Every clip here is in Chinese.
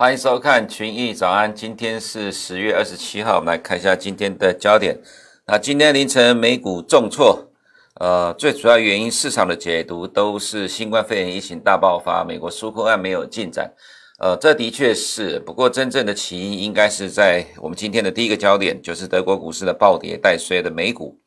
欢迎收看群益早安，今天是十月二十七号，我们来看一下今天的焦点。那今天凌晨美股重挫，呃，最主要原因市场的解读都是新冠肺炎疫情大爆发，美国纾困案没有进展，呃，这的确是。不过真正的起因应该是在我们今天的第一个焦点，就是德国股市的暴跌带衰的美股。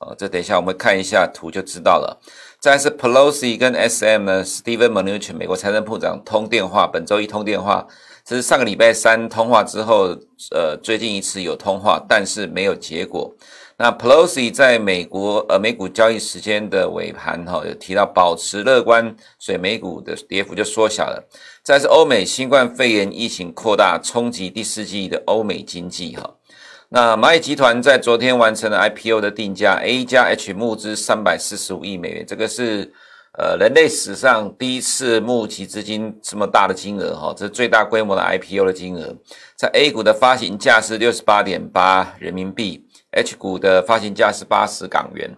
呃，这等一下我们看一下图就知道了。再是 Pelosi 跟 SM 呢，Steven Mnuchin 美国财政部长通电话，本周一通电话。这是上个礼拜三通话之后，呃，最近一次有通话，但是没有结果。那 Pelosi 在美国呃美股交易时间的尾盘哈、有提到保持乐观，所以美股的跌幅就缩小了。再是欧美新冠肺炎疫情扩大，冲击第四季的欧美经济哈、那蚂蚁集团在昨天完成了 IPO 的定价，A 加 H 募资三百四十五亿美元，这个是。呃，人类史上第一次募集资金这么大的金额哈，这是最大规模的 IPO 的金额。在 A 股的发行价是六十八点八人民币，H 股的发行价是八十港元。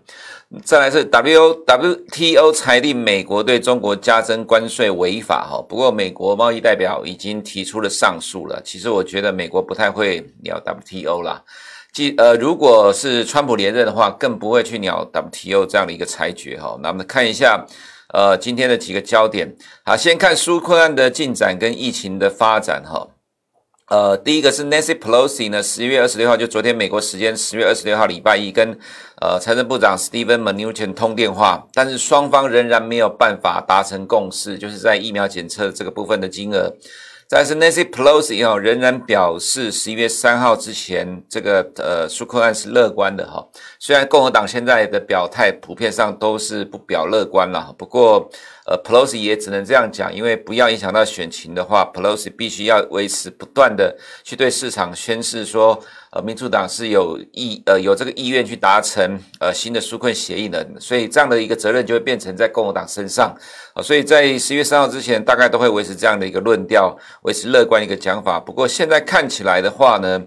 再来是 W WTO 裁定美国对中国加征关税违法哈，不过美国贸易代表已经提出了上诉了。其实我觉得美国不太会鸟 WTO 啦。即呃，如果是川普连任的话，更不会去鸟 WTO 这样的一个裁决哈。那我们看一下呃今天的几个焦点。好，先看纾困案的进展跟疫情的发展哈。呃，第一个是 Nancy Pelosi 呢，十一月二十六号就昨天美国时间十月二十六号礼拜一跟呃财政部长 Steven Mnuchin 通电话，但是双方仍然没有办法达成共识，就是在疫苗检测这个部分的金额。但是 Nancy Pelosi 哈仍然表示十一月三号之前这个呃纾困案是乐观的哈，虽然共和党现在的表态普遍上都是不表乐观了，不过呃 Pelosi 也只能这样讲，因为不要影响到选情的话，Pelosi 必须要维持不断的去对市场宣示说。呃，民主党是有意呃有这个意愿去达成呃新的纾困协议的，所以这样的一个责任就会变成在共和党身上啊、所以在十月三号之前，大概都会维持这样的一个论调，维持乐观一个讲法。不过现在看起来的话呢，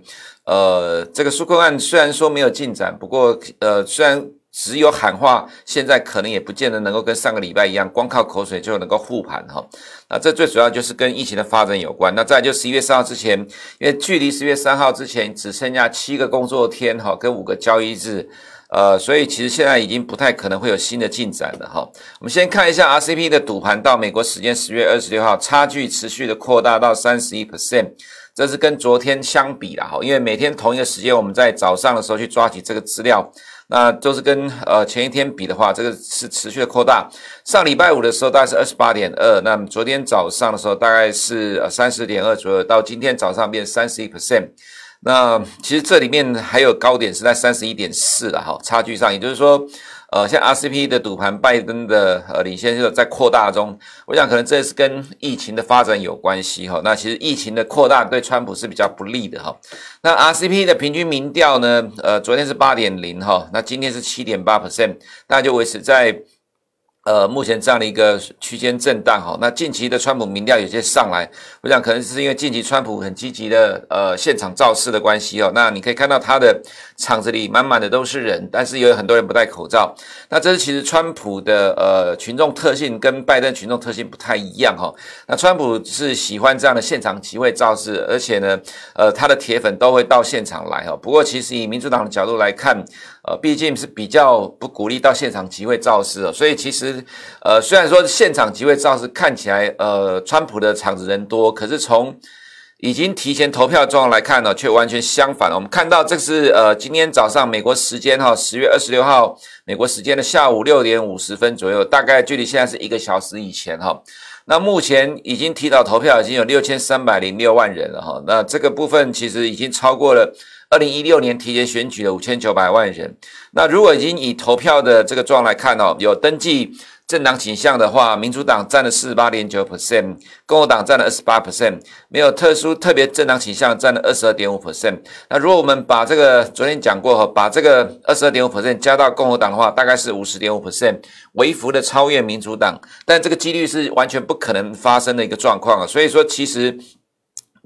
呃，这个纾困案虽然说没有进展，不过呃虽然。只有喊话，现在可能也不见得能够跟上个礼拜一样，光靠口水就能够护盘哈。那这最主要就是跟疫情的发展有关。那再就十一月三号之前，因为距离十月三号之前只剩下七个工作天哈，跟五个交易日，呃，所以其实现在已经不太可能会有新的进展了哈。我们先看一下 RCP 的赌盘，到美国时间十月二十六号，差距持续的扩大到三十一 percent，这是跟昨天相比了哈，因为每天同一个时间，我们在早上的时候去抓取这个资料。那就是跟呃前一天比的话，这个是持续的扩大。上礼拜五的时候大概是二十八点二，那昨天早上的时候大概是呃三十点二左右，到今天早上变三十一 percent。那其实这里面还有高点是在三十一点四了哈，差距上，也就是说。呃，像 RCP 的赌盘，拜登的呃领先就在扩大中，我想可能这是跟疫情的发展有关系哈。那其实疫情的扩大对川普是比较不利的哈。那 RCP 的平均民调呢，呃，昨天是八点零哈，那今天是七点八 percent，那就维持在。呃，目前这样的一个区间震荡哈，那近期的川普民调有些上来，我想可能是因为近期川普很积极的呃现场造势的关系哦。那你可以看到他的场子里满满的都是人，但是也有很多人不戴口罩。那这是其实川普的呃群众特性跟拜登群众特性不太一样哈。那川普是喜欢这样的现场集会造势，而且呢，呃，他的铁粉都会到现场来哈。不过其实以民主党的角度来看，呃，毕竟是比较不鼓励到现场集会造势哦，所以其实，呃，虽然说现场集会造势看起来，呃，川普的场子人多，可是从已经提前投票状况来看呢，却完全相反。我们看到这是呃，今天早上美国时间哈，十月二十六号美国时间的下午六点五十分左右，大概距离现在是一个小时以前哈。那目前已经提早投票已经有六千三百零六万人了哈，那这个部分其实已经超过了。二零一六年提前选举的五千九百万人，那如果已经以投票的这个状来看哦，有登记政党倾向的话，民主党占了四十八点九 percent，共和党占了二十八 percent，没有特殊特别政党倾向占了二十二点五 percent。那如果我们把这个昨天讲过哈，把这个二十二点五 percent 加到共和党的话，大概是五十点五 percent，微幅的超越民主党，但这个几率是完全不可能发生的一个状况啊。所以说，其实。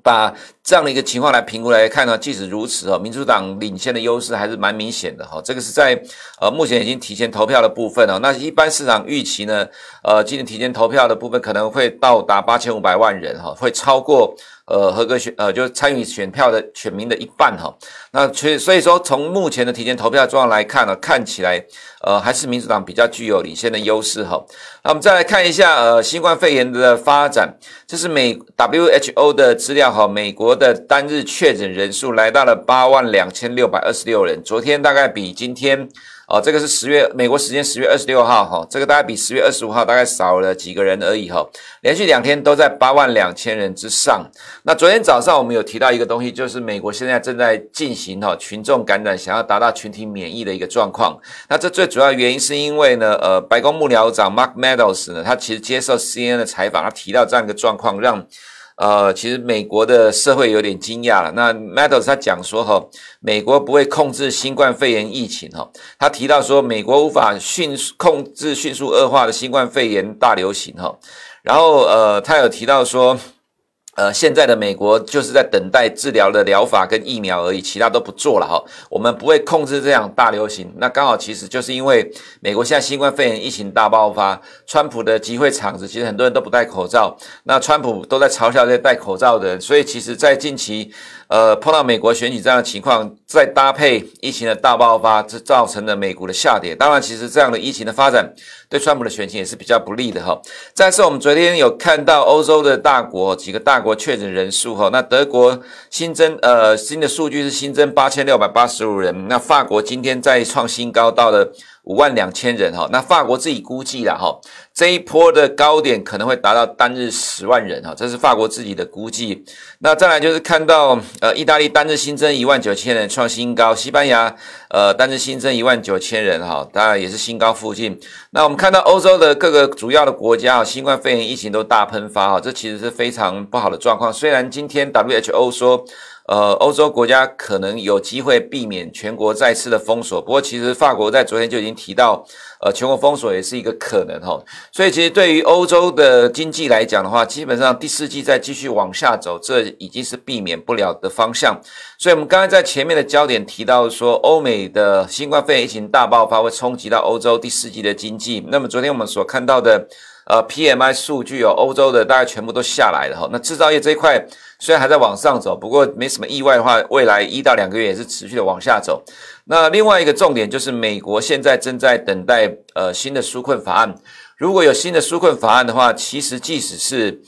把这样的一个情况来评估来看呢，即使如此哦，民主党领先的优势还是蛮明显的哈。这个是在呃目前已经提前投票的部分哦。那一般市场预期呢，呃，今年提前投票的部分可能会到达八千五百万人哈，会超过呃合格选呃就参与选票的选民的一半哈。那所以所以说从目前的提前投票状况来看呢，看起来呃还是民主党比较具有领先的优势哈。那我们再来看一下呃新冠肺炎的发展，这是美 WHO 的资料哈，美国的单日确诊人数来到了八万两千六百二十六人，昨天大概比今天。哦，这个是十月美国时间十月二十六号哈，这个大概比十月二十五号大概少了几个人而已哈，连续两天都在八万两千人之上。那昨天早上我们有提到一个东西，就是美国现在正在进行哈群众感染，想要达到群体免疫的一个状况。那这最主要原因是因为呢，呃，白宫幕僚长 Mark Meadows 呢，他其实接受 CNN 的采访，他提到这样一个状况，让。呃，其实美国的社会有点惊讶了。那 Meadows 他讲说哈，美国不会控制新冠肺炎疫情哈。他提到说，美国无法迅速控制迅速恶化的新冠肺炎大流行哈。然后呃，他有提到说。呃，现在的美国就是在等待治疗的疗法跟疫苗而已，其他都不做了哈。我们不会控制这样大流行。那刚好其实就是因为美国现在新冠肺炎疫情大爆发，川普的集会场子其实很多人都不戴口罩，那川普都在嘲笑这些戴口罩的人，所以其实在近期。呃，碰到美国选举这样的情况，再搭配疫情的大爆发，这造成了美股的下跌。当然，其实这样的疫情的发展对川普的选情也是比较不利的哈。再是我们昨天有看到欧洲的大国几个大国确诊人数哈，那德国新增呃新的数据是新增八千六百八十五人，那法国今天再创新高到了。五万两千人哈，那法国自己估计了哈，这一波的高点可能会达到单日十万人哈，这是法国自己的估计。那再来就是看到呃，意大利单日新增一万九千人创新高，西班牙呃单日新增一万九千人哈，当然也是新高附近。那我们看到欧洲的各个主要的国家啊，新冠肺炎疫情都大喷发哈，这其实是非常不好的状况。虽然今天 WHO 说。呃，欧洲国家可能有机会避免全国再次的封锁，不过其实法国在昨天就已经提到，呃，全国封锁也是一个可能哈。所以其实对于欧洲的经济来讲的话，基本上第四季再继续往下走，这已经是避免不了的方向。所以我们刚才在前面的焦点提到说，欧美的新冠肺炎疫情大爆发会冲击到欧洲第四季的经济。那么昨天我们所看到的。呃，PMI 数据哦，欧洲的大概全部都下来了哈。那制造业这一块虽然还在往上走，不过没什么意外的话，未来一到两个月也是持续的往下走。那另外一个重点就是，美国现在正在等待呃新的纾困法案。如果有新的纾困法案的话，其实即使是。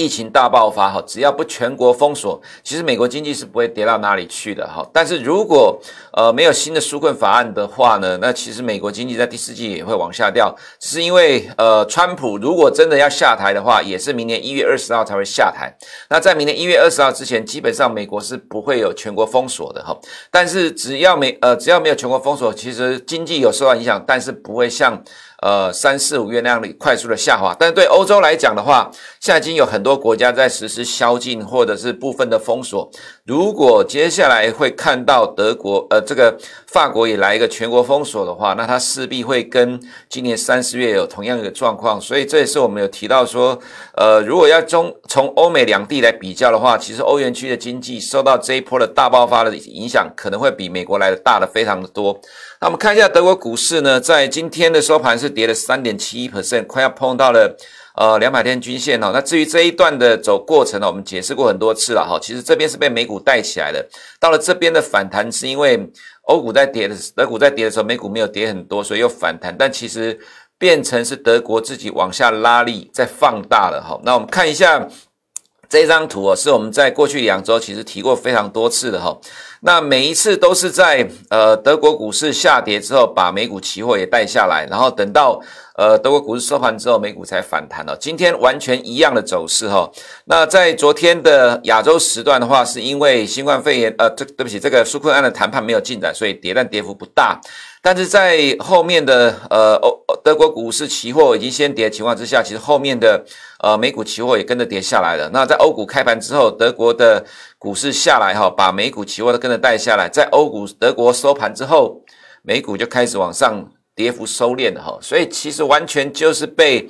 疫情大爆发哈，只要不全国封锁，其实美国经济是不会跌到哪里去的哈。但是如果呃没有新的纾困法案的话呢，那其实美国经济在第四季也会往下掉，只是因为呃川普如果真的要下台的话，也是明年一月二十号才会下台。那在明年一月二十号之前，基本上美国是不会有全国封锁的哈。但是只要没呃只要没有全国封锁，其实经济有受到影响，但是不会像。呃，三四五月那样的快速的下滑，但是对欧洲来讲的话，现在已经有很多国家在实施宵禁或者是部分的封锁。如果接下来会看到德国，呃，这个法国也来一个全国封锁的话，那它势必会跟今年三四月有同样的状况。所以这也是我们有提到说，呃，如果要中从欧美两地来比较的话，其实欧元区的经济受到这一波的大爆发的影响，可能会比美国来的大的非常的多。那我们看一下德国股市呢，在今天的收盘是跌了三点七一 percent，快要碰到了呃两百天均线哦。那至于这一段的走过程呢，我们解释过很多次了哈。其实这边是被美股带起来的，到了这边的反弹是因为欧股在跌的，德股在跌的时候，美股没有跌很多，所以又反弹。但其实变成是德国自己往下拉力在放大了哈。那我们看一下。这张图哦，是我们在过去两周其实提过非常多次的哈。那每一次都是在呃德国股市下跌之后，把美股期货也带下来，然后等到呃德国股市收盘之后，美股才反弹了。今天完全一样的走势哈。那在昨天的亚洲时段的话，是因为新冠肺炎呃，这对不起，这个纾困案的谈判没有进展，所以跌，但跌幅不大。但是在后面的呃欧德国股市期货已经先跌的情况之下，其实后面的呃美股期货也跟着跌下来了。那在欧股开盘之后，德国的股市下来哈，把美股期货都跟着带下来。在欧股德国收盘之后，美股就开始往上跌幅收敛了哈。所以其实完全就是被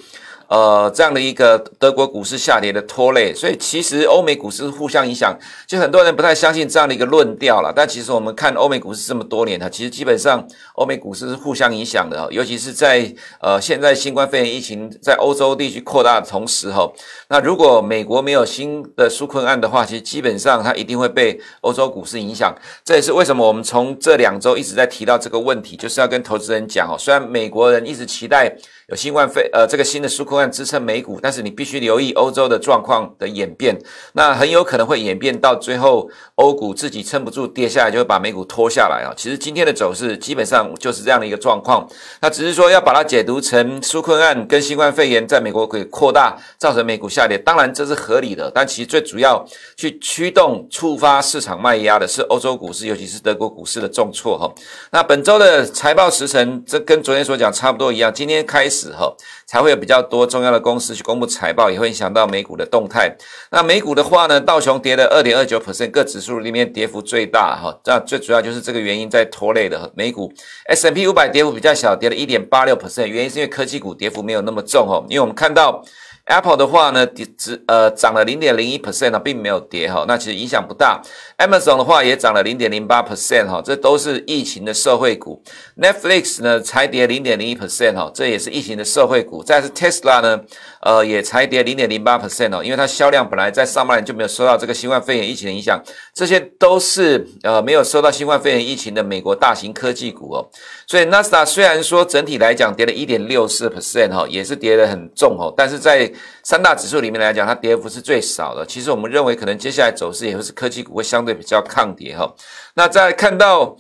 呃这样的一个德国股市下跌的拖累，所以其实欧美股市互相影响，就很多人不太相信这样的一个论调了。但其实我们看欧美股市这么多年，它其实基本上欧美股市是互相影响的，尤其是在呃现在新冠肺炎疫情在欧洲地区扩大的同时哈，那如果美国没有新的纾困案的话，其实基本上它一定会被欧洲股市影响。这也是为什么我们从这两周一直在提到这个问题，就是要跟投资人讲哦，虽然美国人一直期待有新冠肺呃这个新的纾困案支撑美股，但是你必须留意欧洲的状况的演变，那很有可能会演变到最后欧股自己撑不住跌下来，就会把美股拖下来啊。其实今天的走势基本上就是这样的一个状况，那只是说要把它解读成纾困案跟新冠肺炎在美国可以扩大造成美股下跌，当然这是合理的，但其实最主要去驱动触发市场卖压的是欧洲股市，尤其是德国股市的重挫哈。那本周的财报时程，这跟昨天所讲差不多一样，今天开始时候才会有比较多重要的公司去公布财报，也会影响到美股的动态。那美股的话呢，道琼跌了二点二九 percent，各指数里面跌幅最大哈，这最主要就是这个原因在拖累的美股。S&P 五百跌幅比较小，跌了一点八六 percent，原因是因为科技股跌幅没有那么重哦，因为我们看到。Apple 的话呢，只呃涨了零点零一 percent 呢，并没有跌哈，那其实影响不大。Amazon 的话也涨了零点零八 percent 哈，这都是疫情的社会股。Netflix 呢才跌零点零一 percent 哈，这也是疫情的社会股。再是 Tesla 呢，呃也才跌零点零八 percent 哦，因为它销量本来在上半年就没有受到这个新冠肺炎疫情的影响，这些都是呃没有受到新冠肺炎疫情的美国大型科技股哦。所以纳斯达虽然说整体来讲跌了一点六四 percent 哈，也是跌得很重哦，但是在三大指数里面来讲，它跌幅是最少的。其实我们认为，可能接下来走势也会是科技股会相对比较抗跌哈。那再看到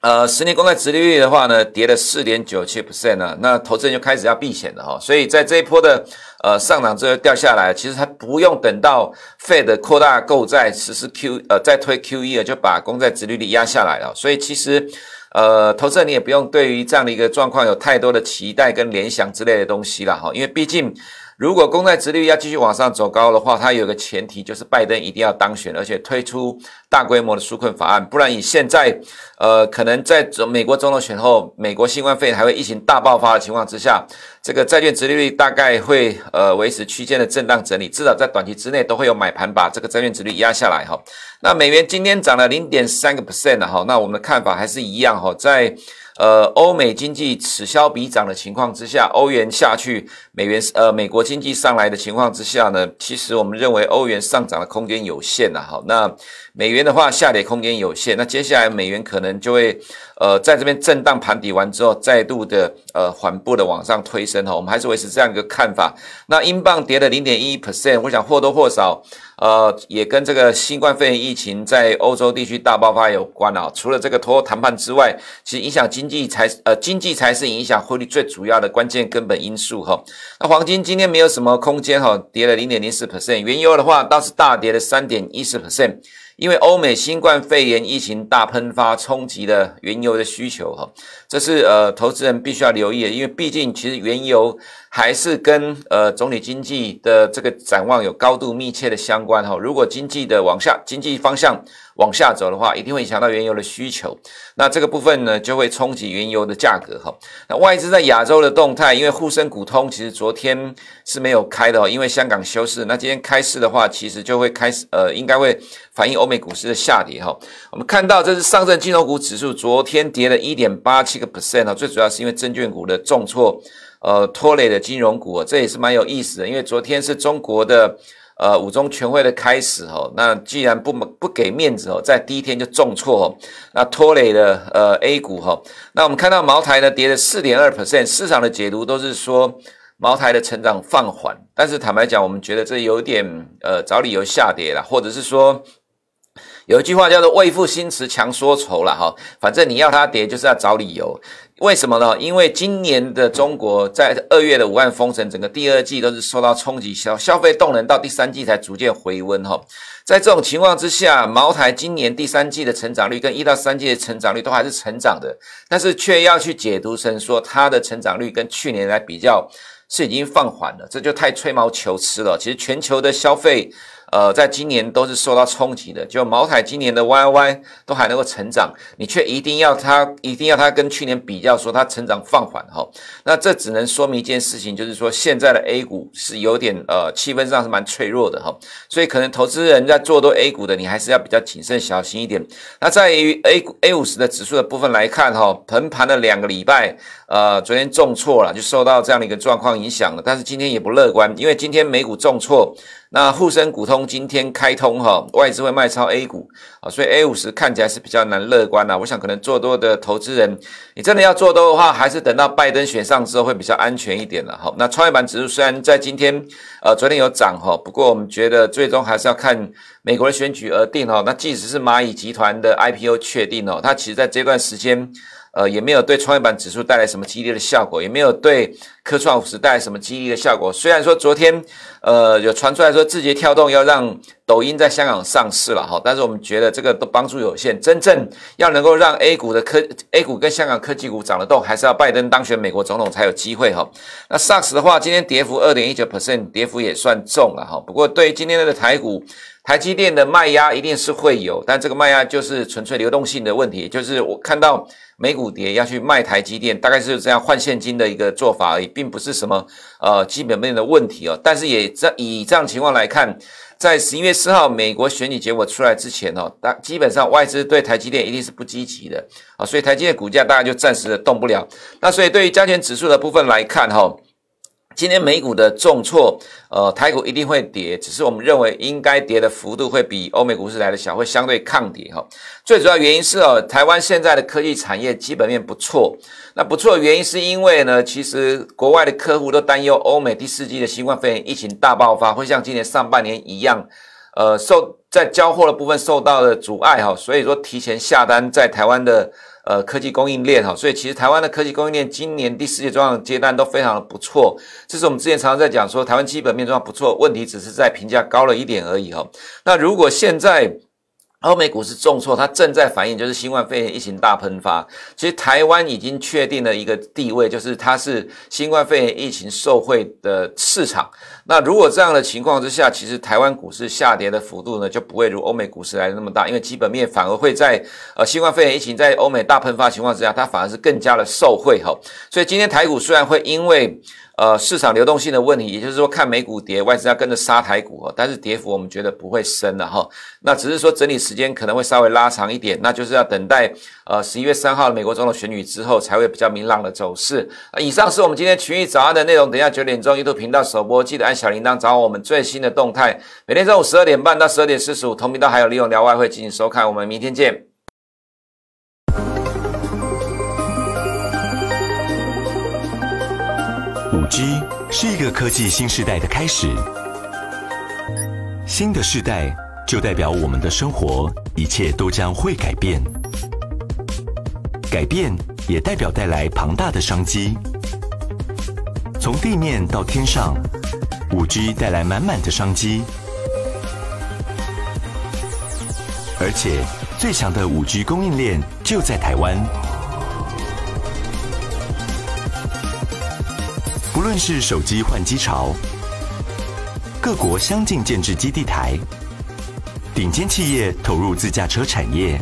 呃十年公债殖利率的话呢，跌了四点九七 percent 呢，那投资人就开始要避险了哈。所以在这一波的呃上涨之后掉下来，其实它不用等到 Fed 扩大购债实施 Q 呃再推 QE 了，就把公债殖利率压下来了。所以其实。呃，投资人你也不用对于这样的一个状况有太多的期待跟联想之类的东西了哈，因为毕竟。如果公债殖率要继续往上走高的话，它有个前提就是拜登一定要当选，而且推出大规模的纾困法案，不然以现在，呃，可能在美国总统选后，美国新冠肺炎还会疫情大爆发的情况之下，这个债券殖利率大概会呃维持区间的震荡整理，至少在短期之内都会有买盘把这个债券殖率压下来哈。那美元今天涨了零点三个 percent 哈，那我们的看法还是一样哈，在。呃，欧美经济此消彼长的情况之下，欧元下去，美元呃美国经济上来的情况之下呢，其实我们认为欧元上涨的空间有限呐。好，那美元的话下跌空间有限，那接下来美元可能就会呃在这边震荡盘底完之后，再度的呃缓步的往上推升哈。我们还是维持这样一个看法。那英镑跌了零点一 percent，我想或多或少。呃，也跟这个新冠肺炎疫情在欧洲地区大爆发有关啊。除了这个脱欧谈判之外，其实影响经济才呃经济才是影响汇率最主要的关键根本因素哈。那黄金今天没有什么空间哈，跌了零点零四 percent。原油的话倒是大跌了三点一四 percent。因为欧美新冠肺炎疫情大喷发，冲击了原油的需求哈，这是呃投资人必须要留意的，因为毕竟其实原油还是跟呃总体经济的这个展望有高度密切的相关哈。如果经济的往下经济方向往下走的话，一定会影响到原油的需求，那这个部分呢就会冲击原油的价格哈。那外资在亚洲的动态，因为沪深股通其实昨天是没有开的，因为香港休市，那今天开市的话，其实就会开始呃应该会反映欧美股市的下跌哈，我们看到这是上证金融股指数昨天跌了一点八七个 percent 哈，最主要是因为证券股的重挫，呃拖累的金融股，这也是蛮有意思的，因为昨天是中国的呃五中全会的开始哦，那既然不不给面子哦，在第一天就重挫哦，那拖累了呃 A 股哈，那我们看到茅台呢跌了四点二 percent，市场的解读都是说茅台的成长放缓，但是坦白讲，我们觉得这有点呃找理由下跌了，或者是说。有一句话叫做“为赋新词强说愁”了哈，反正你要它跌，就是要找理由。为什么呢？因为今年的中国在二月的武汉封城，整个第二季都是受到冲击，消消费动能到第三季才逐渐回温哈。在这种情况之下，茅台今年第三季的成长率跟一到三季的成长率都还是成长的，但是却要去解读成说它的成长率跟去年来比较是已经放缓了，这就太吹毛求疵了。其实全球的消费。呃，在今年都是受到冲击的。就茅台今年的 YY 都还能够成长，你却一定要它，一定要它跟去年比较，说它成长放缓哈。那这只能说明一件事情，就是说现在的 A 股是有点呃气氛上是蛮脆弱的哈。所以可能投资人在做多 A 股的，你还是要比较谨慎小心一点。那在于 A 股 A 五十的指数的部分来看哈，横盘了两个礼拜，呃，昨天重挫了，就受到这样的一个状况影响了。但是今天也不乐观，因为今天美股重挫。那沪深股通今天开通哈，外资会卖超 A 股。啊，所以 A 五十看起来是比较难乐观啊。我想可能做多的投资人，你真的要做多的话，还是等到拜登选上之后会比较安全一点了哈。那创业板指数虽然在今天呃昨天有涨哈，不过我们觉得最终还是要看美国的选举而定哈。那即使是蚂蚁集团的 IPO 确定哦，它其实在这段时间。呃，也没有对创业板指数带来什么激励的效果，也没有对科创五十带来什么激励的效果。虽然说昨天，呃，有传出来说字节跳动要让抖音在香港上市了哈，但是我们觉得这个都帮助有限。真正要能够让 A 股的科 A 股跟香港科技股涨得动，还是要拜登当选美国总统才有机会哈。那 SARS 的话，今天跌幅二点一九 percent，跌幅也算重了哈。不过对于今天的台股。台积电的卖压一定是会有，但这个卖压就是纯粹流动性的问题，就是我看到美股跌要去卖台积电，大概是这样换现金的一个做法而已，并不是什么呃基本面的问题哦。但是也在以这样情况来看，在十一月四号美国选举结果出来之前哦，大基本上外资对台积电一定是不积极的啊，所以台积电股价大概就暂时的动不了。那所以对于加权指数的部分来看哈。今天美股的重挫，呃，台股一定会跌，只是我们认为应该跌的幅度会比欧美股市来的小，会相对抗跌哈。最主要原因是哦，台湾现在的科技产业基本面不错，那不错的原因是因为呢，其实国外的客户都担忧欧美第四季的新冠肺炎疫情大爆发，会像今年上半年一样，呃，受在交货的部分受到了阻碍哈，所以说提前下单在台湾的。呃，科技供应链哈，所以其实台湾的科技供应链今年第四季状况阶段都非常的不错，这是我们之前常常在讲说台湾基本面状况不错，问题只是在评价高了一点而已哈。那如果现在，欧美股市重挫，它正在反映就是新冠肺炎疫情大喷发。其实台湾已经确定了一个地位，就是它是新冠肺炎疫情受惠的市场。那如果这样的情况之下，其实台湾股市下跌的幅度呢，就不会如欧美股市来的那么大，因为基本面反而会在呃新冠肺炎疫情在欧美大喷发情况之下，它反而是更加的受惠哈。所以今天台股虽然会因为呃，市场流动性的问题，也就是说，看美股跌，外资要跟着杀台股哈，但是跌幅我们觉得不会深了哈。那只是说整理时间可能会稍微拉长一点，那就是要等待呃十一月三号美国总统选举之后，才会比较明朗的走势。以上是我们今天群益早安的内容，等下九点钟优图频道首播，记得按小铃铛找我们最新的动态。每天中午十二点半到十二点四十五，同频道还有利用聊外汇进行收看，我们明天见。是一个科技新时代的开始，新的世代就代表我们的生活一切都将会改变，改变也代表带来庞大的商机。从地面到天上，五 G 带来满满的商机，而且最强的五 G 供应链就在台湾。论是手机换机潮，各国相继建置基地台，顶尖企业投入自驾车产业，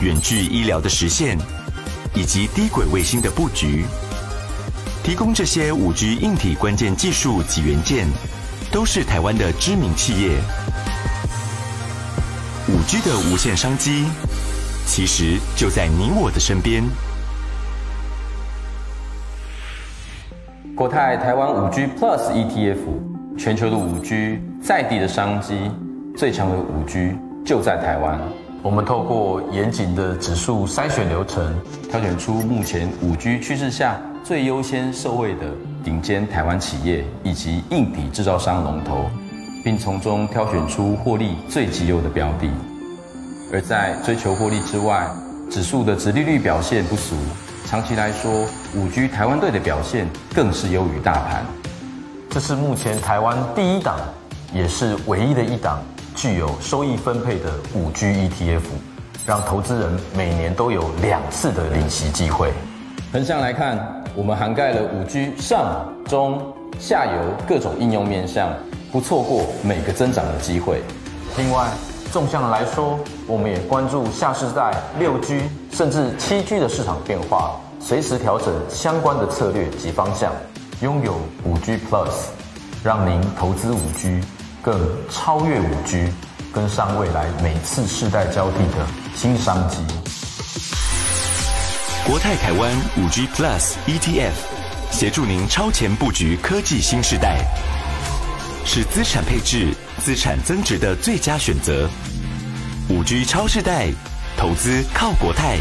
远距医疗的实现，以及低轨卫星的布局，提供这些五 G 硬体关键技术及元件，都是台湾的知名企业。五 G 的无限商机，其实就在你我的身边。国泰台湾五 G Plus ETF，全球的五 G 在地的商机，最强的五 G 就在台湾。我们透过严谨的指数筛选流程，挑选出目前五 G 趋势下最优先受惠的顶尖台湾企业以及硬体制造商龙头，并从中挑选出获利最极优的标的。而在追求获利之外，指数的殖利率表现不俗。长期来说，五 G 台湾队的表现更是优于大盘。这是目前台湾第一档，也是唯一的一档具有收益分配的五 G ETF，让投资人每年都有两次的领息机会。横向来看，我们涵盖了五 G 上、中、下游各种应用面向，不错过每个增长的机会。另外，纵向来说，我们也关注下世代六 G 甚至七 G 的市场变化，随时调整相关的策略及方向，拥有五 G Plus，让您投资五 G 更超越五 G，跟上未来每次世代交替的新商机。国泰台湾五 G Plus ETF，协助您超前布局科技新世代，是资产配置、资产增值的最佳选择。五 G 超世代，投资靠国泰。